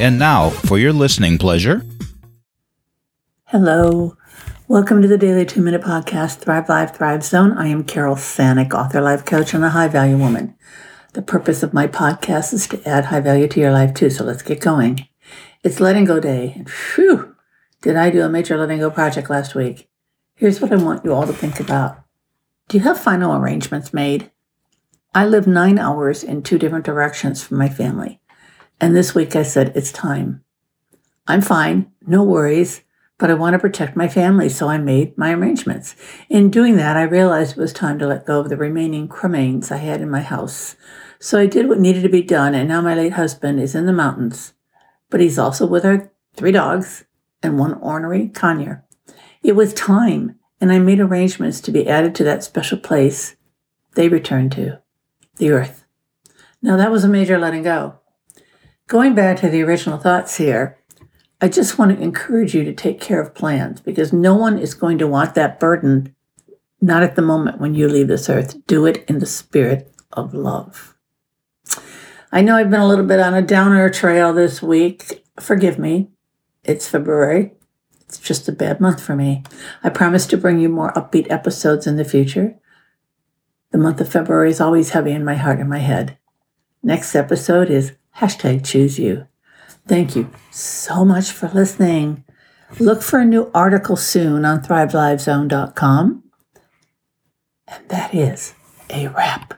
And now, for your listening pleasure. Hello. Welcome to the Daily Two Minute Podcast, Thrive Life, Thrive Zone. I am Carol Sanick, author, life coach, and a high value woman. The purpose of my podcast is to add high value to your life too, so let's get going. It's letting go day, phew, did I do a major letting go project last week. Here's what I want you all to think about. Do you have final arrangements made? I live nine hours in two different directions from my family. And this week I said, it's time. I'm fine, no worries, but I want to protect my family, so I made my arrangements. In doing that, I realized it was time to let go of the remaining cremains I had in my house. So I did what needed to be done, and now my late husband is in the mountains, but he's also with our three dogs and one ornery conure. It was time, and I made arrangements to be added to that special place they returned to, the earth. Now, that was a major letting go. Going back to the original thoughts here, I just want to encourage you to take care of plans because no one is going to want that burden, not at the moment when you leave this earth. Do it in the spirit of love. I know I've been a little bit on a downer trail this week. Forgive me. It's February. It's just a bad month for me. I promise to bring you more upbeat episodes in the future. The month of February is always heavy in my heart and my head. Next episode is Hashtag choose you. Thank you so much for listening. Look for a new article soon on thrivelivezone.com. And that is a wrap.